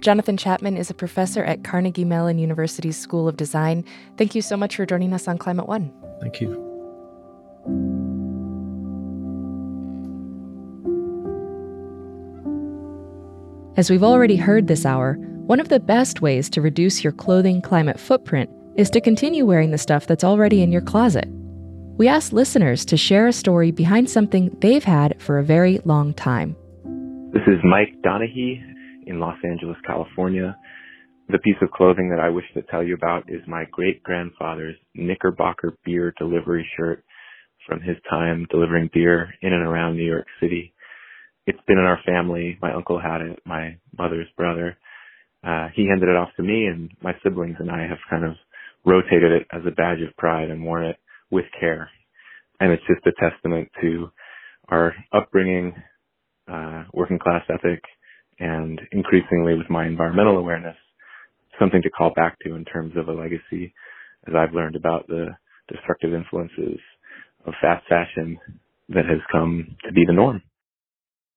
Jonathan Chapman is a professor at Carnegie Mellon University's School of Design. Thank you so much for joining us on Climate One. Thank you. As we've already heard this hour, one of the best ways to reduce your clothing climate footprint is to continue wearing the stuff that's already in your closet. We asked listeners to share a story behind something they've had for a very long time. This is Mike Donahue in Los Angeles, California. The piece of clothing that I wish to tell you about is my great grandfather's Knickerbocker beer delivery shirt from his time delivering beer in and around New York City. It's been in our family. My uncle had it, my mother's brother. Uh, he handed it off to me and my siblings and I have kind of rotated it as a badge of pride and worn it with care. And it's just a testament to our upbringing, uh, working class ethic, and increasingly with my environmental awareness, something to call back to in terms of a legacy as I've learned about the destructive influences of fast fashion that has come to be the norm.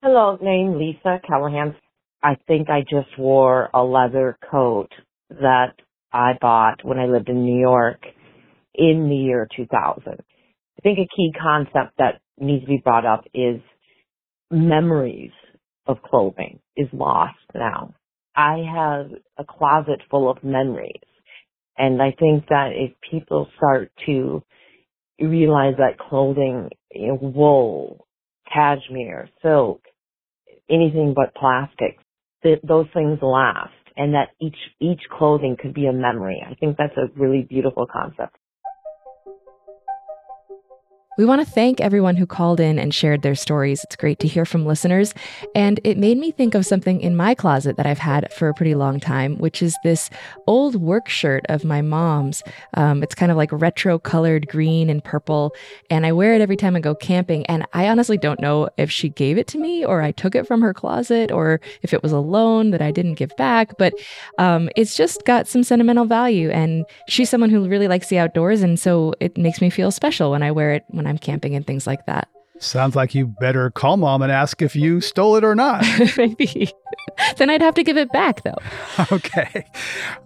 Hello, name Lisa Callahan. I think I just wore a leather coat that I bought when I lived in New York in the year 2000. I think a key concept that needs to be brought up is memories of clothing is lost now. I have a closet full of memories. And I think that if people start to realize that clothing, you know, wool, cashmere, silk, anything but plastic, that those things last and that each, each clothing could be a memory. I think that's a really beautiful concept. We want to thank everyone who called in and shared their stories. It's great to hear from listeners. And it made me think of something in my closet that I've had for a pretty long time, which is this old work shirt of my mom's. Um, it's kind of like retro colored green and purple. And I wear it every time I go camping. And I honestly don't know if she gave it to me or I took it from her closet or if it was a loan that I didn't give back. But um, it's just got some sentimental value. And she's someone who really likes the outdoors. And so it makes me feel special when I wear it when I'm camping and things like that. Sounds like you better call mom and ask if you stole it or not. Maybe. then I'd have to give it back, though. Okay.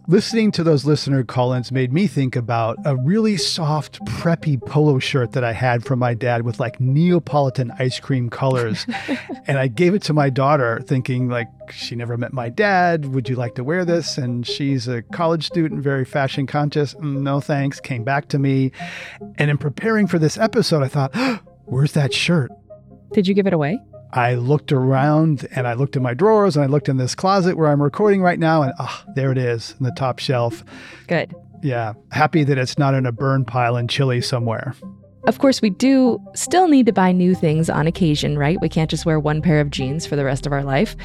Listening to those listener call ins made me think about a really soft, preppy polo shirt that I had from my dad with like Neapolitan ice cream colors. and I gave it to my daughter, thinking, like, she never met my dad. Would you like to wear this? And she's a college student, very fashion conscious. Mm, no thanks. Came back to me. And in preparing for this episode, I thought, Where's that shirt? Did you give it away? I looked around and I looked in my drawers and I looked in this closet where I'm recording right now and ah, oh, there it is in the top shelf. Good. Yeah. Happy that it's not in a burn pile in Chile somewhere. Of course, we do still need to buy new things on occasion, right? We can't just wear one pair of jeans for the rest of our life.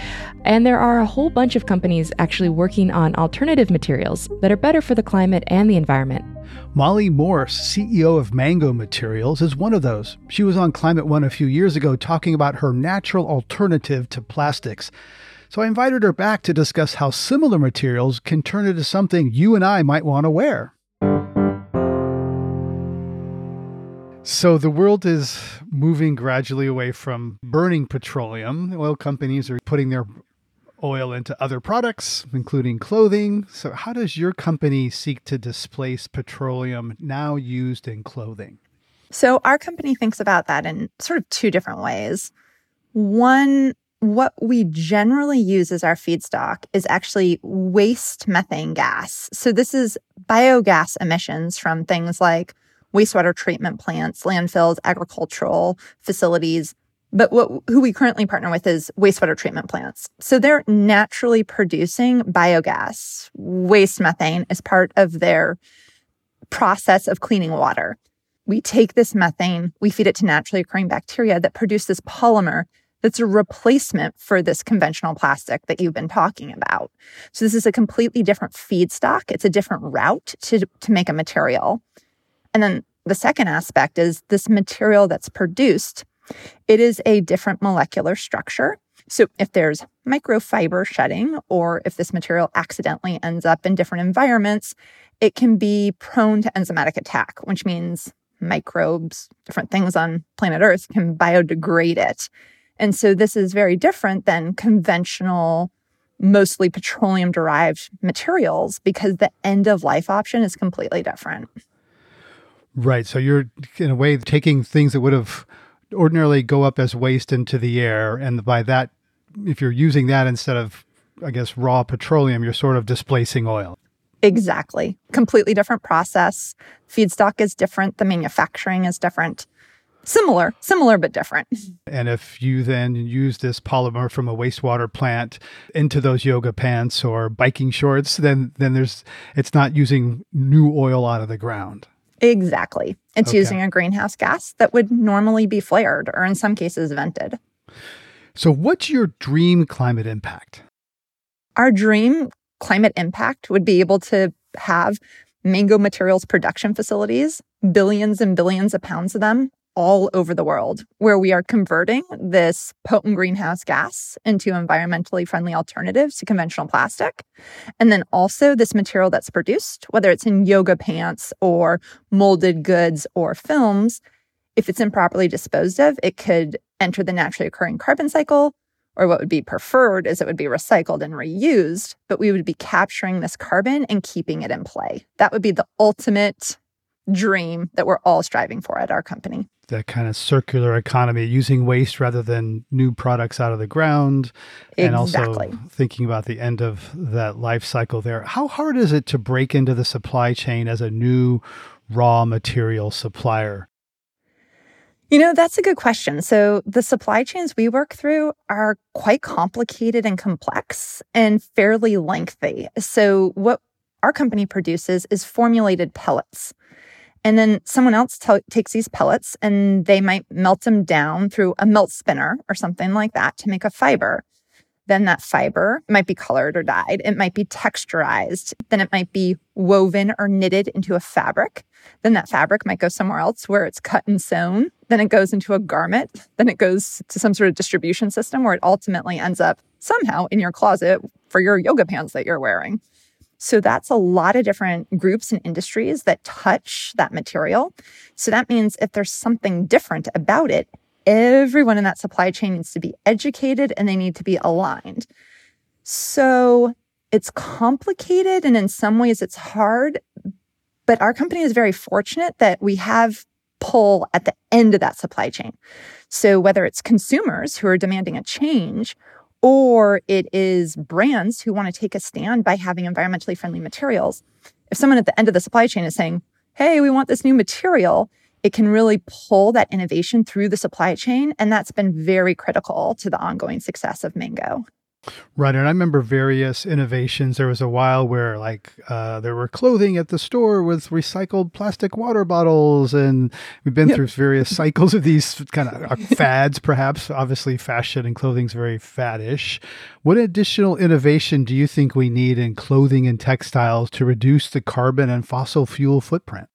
And there are a whole bunch of companies actually working on alternative materials that are better for the climate and the environment. Molly Morse, CEO of Mango Materials, is one of those. She was on Climate One a few years ago talking about her natural alternative to plastics. So I invited her back to discuss how similar materials can turn into something you and I might want to wear. So the world is moving gradually away from burning petroleum. Oil companies are putting their oil into other products, including clothing. So, how does your company seek to displace petroleum now used in clothing? So, our company thinks about that in sort of two different ways. One, what we generally use as our feedstock is actually waste methane gas. So, this is biogas emissions from things like wastewater treatment plants, landfills, agricultural facilities. But what, who we currently partner with is wastewater treatment plants. So they're naturally producing biogas, waste methane as part of their process of cleaning water. We take this methane, we feed it to naturally occurring bacteria that produce this polymer that's a replacement for this conventional plastic that you've been talking about. So this is a completely different feedstock. It's a different route to, to make a material. And then the second aspect is this material that's produced, it is a different molecular structure. So if there's microfiber shedding, or if this material accidentally ends up in different environments, it can be prone to enzymatic attack, which means microbes, different things on planet Earth can biodegrade it. And so this is very different than conventional, mostly petroleum derived materials because the end of life option is completely different. Right. So you're in a way taking things that would have ordinarily go up as waste into the air, and by that, if you're using that instead of, I guess, raw petroleum, you're sort of displacing oil. Exactly. Completely different process. Feedstock is different. The manufacturing is different. Similar, similar but different. And if you then use this polymer from a wastewater plant into those yoga pants or biking shorts, then then there's it's not using new oil out of the ground. Exactly. It's okay. using a greenhouse gas that would normally be flared or in some cases vented. So, what's your dream climate impact? Our dream climate impact would be able to have mango materials production facilities, billions and billions of pounds of them all over the world where we are converting this potent greenhouse gas into environmentally friendly alternatives to conventional plastic. And then also this material that's produced, whether it's in yoga pants or molded goods or films, if it's improperly disposed of, it could enter the naturally occurring carbon cycle. Or what would be preferred is it would be recycled and reused, but we would be capturing this carbon and keeping it in play. That would be the ultimate dream that we're all striving for at our company that kind of circular economy, using waste rather than new products out of the ground, exactly. and also thinking about the end of that life cycle there. How hard is it to break into the supply chain as a new raw material supplier? You know, that's a good question. So, the supply chains we work through are quite complicated and complex and fairly lengthy. So, what our company produces is formulated pellets. And then someone else t- takes these pellets and they might melt them down through a melt spinner or something like that to make a fiber. Then that fiber might be colored or dyed. It might be texturized. Then it might be woven or knitted into a fabric. Then that fabric might go somewhere else where it's cut and sewn. Then it goes into a garment. Then it goes to some sort of distribution system where it ultimately ends up somehow in your closet for your yoga pants that you're wearing. So that's a lot of different groups and industries that touch that material. So that means if there's something different about it, everyone in that supply chain needs to be educated and they need to be aligned. So it's complicated and in some ways it's hard, but our company is very fortunate that we have pull at the end of that supply chain. So whether it's consumers who are demanding a change or it is brands who want to take a stand by having environmentally friendly materials. If someone at the end of the supply chain is saying, Hey, we want this new material, it can really pull that innovation through the supply chain. And that's been very critical to the ongoing success of Mango. Right. And I remember various innovations. There was a while where, like, uh, there were clothing at the store with recycled plastic water bottles. And we've been yep. through various cycles of these kind of uh, fads, perhaps. Obviously, fashion and clothing is very faddish. What additional innovation do you think we need in clothing and textiles to reduce the carbon and fossil fuel footprint?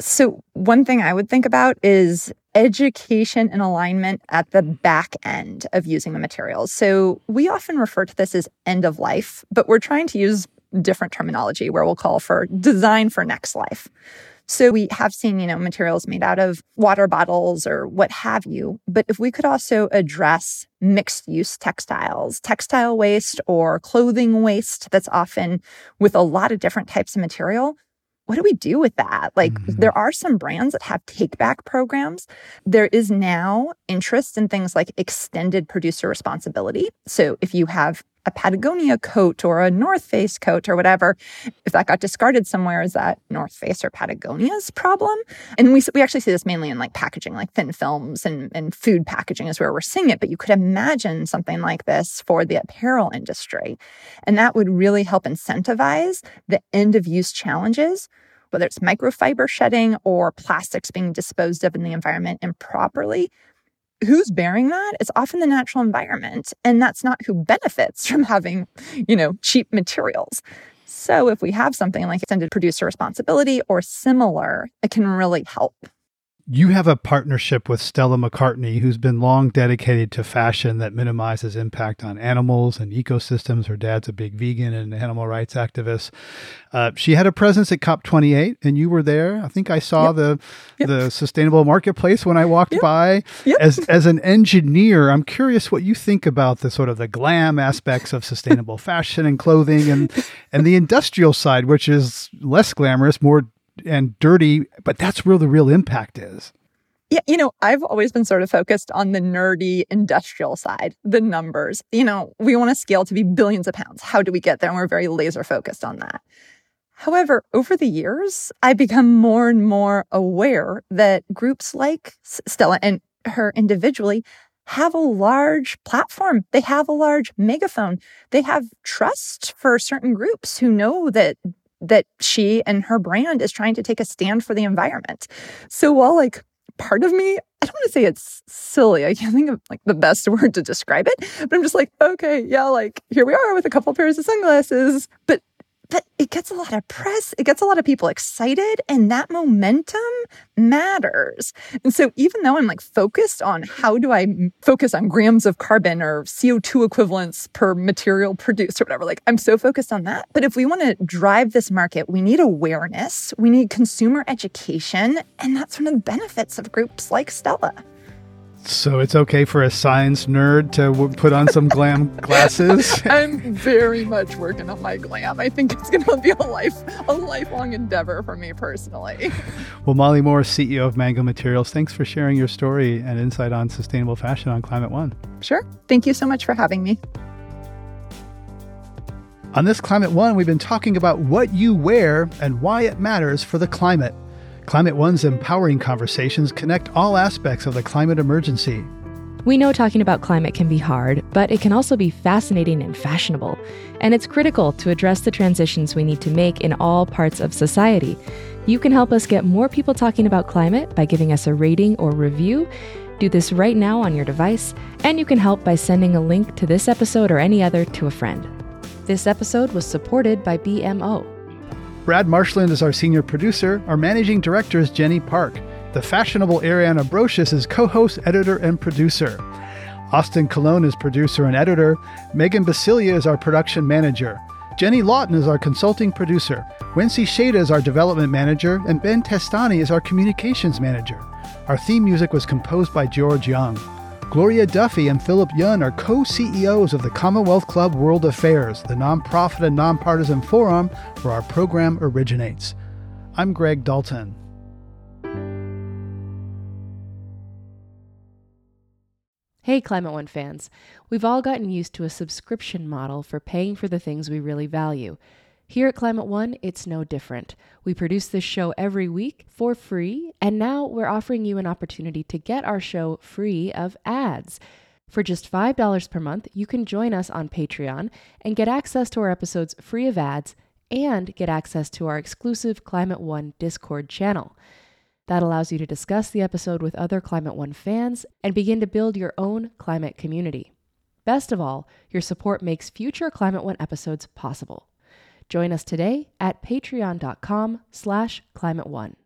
So, one thing I would think about is education and alignment at the back end of using the materials. So, we often refer to this as end of life, but we're trying to use different terminology where we'll call for design for next life. So we have seen, you know, materials made out of water bottles or what have you. But if we could also address mixed use textiles, textile waste or clothing waste that's often with a lot of different types of material, what do we do with that? Like, mm-hmm. there are some brands that have take back programs. There is now interest in things like extended producer responsibility. So, if you have a Patagonia coat or a North Face coat or whatever, if that got discarded somewhere, is that North Face or Patagonia's problem? And we, we actually see this mainly in like packaging, like thin films and, and food packaging is where we're seeing it. But you could imagine something like this for the apparel industry. And that would really help incentivize the end of use challenges whether it's microfiber shedding or plastics being disposed of in the environment improperly, who's bearing that? It's often the natural environment. And that's not who benefits from having, you know, cheap materials. So if we have something like extended producer responsibility or similar, it can really help. You have a partnership with Stella McCartney, who's been long dedicated to fashion that minimizes impact on animals and ecosystems. Her dad's a big vegan and animal rights activist. Uh, she had a presence at COP28, and you were there. I think I saw yep. the yep. the sustainable marketplace when I walked yep. by. As as an engineer, I'm curious what you think about the sort of the glam aspects of sustainable fashion and clothing, and and the industrial side, which is less glamorous, more and dirty, but that's where the real impact is. Yeah, you know, I've always been sort of focused on the nerdy industrial side, the numbers. You know, we want to scale to be billions of pounds. How do we get there? And we're very laser focused on that. However, over the years, I've become more and more aware that groups like Stella and her individually have a large platform. They have a large megaphone. They have trust for certain groups who know that that she and her brand is trying to take a stand for the environment. So while like part of me, I don't want to say it's silly. I can't think of like the best word to describe it, but I'm just like, okay, yeah, like here we are with a couple pairs of sunglasses. But but it gets a lot of press, it gets a lot of people excited, and that momentum matters. And so, even though I'm like focused on how do I focus on grams of carbon or CO2 equivalents per material produced or whatever, like I'm so focused on that. But if we want to drive this market, we need awareness, we need consumer education, and that's one of the benefits of groups like Stella. So it's okay for a science nerd to w- put on some glam glasses. I'm very much working on my glam. I think it's going to be a life a lifelong endeavor for me personally. Well, Molly Morse, CEO of Mango Materials, thanks for sharing your story and insight on sustainable fashion on Climate One. Sure. Thank you so much for having me. On this Climate One, we've been talking about what you wear and why it matters for the climate. Climate One's empowering conversations connect all aspects of the climate emergency. We know talking about climate can be hard, but it can also be fascinating and fashionable. And it's critical to address the transitions we need to make in all parts of society. You can help us get more people talking about climate by giving us a rating or review. Do this right now on your device, and you can help by sending a link to this episode or any other to a friend. This episode was supported by BMO. Brad Marshland is our senior producer. Our managing director is Jenny Park. The fashionable Ariana Brocious is co host, editor, and producer. Austin Colon is producer and editor. Megan Basilia is our production manager. Jenny Lawton is our consulting producer. Wency Shada is our development manager. And Ben Testani is our communications manager. Our theme music was composed by George Young. Gloria Duffy and Philip Yun are co CEOs of the Commonwealth Club World Affairs, the nonprofit and nonpartisan forum where our program originates. I'm Greg Dalton. Hey, Climate One fans. We've all gotten used to a subscription model for paying for the things we really value. Here at Climate One, it's no different. We produce this show every week for free, and now we're offering you an opportunity to get our show free of ads. For just $5 per month, you can join us on Patreon and get access to our episodes free of ads and get access to our exclusive Climate One Discord channel. That allows you to discuss the episode with other Climate One fans and begin to build your own climate community. Best of all, your support makes future Climate One episodes possible. Join us today at patreon.com slash climate one.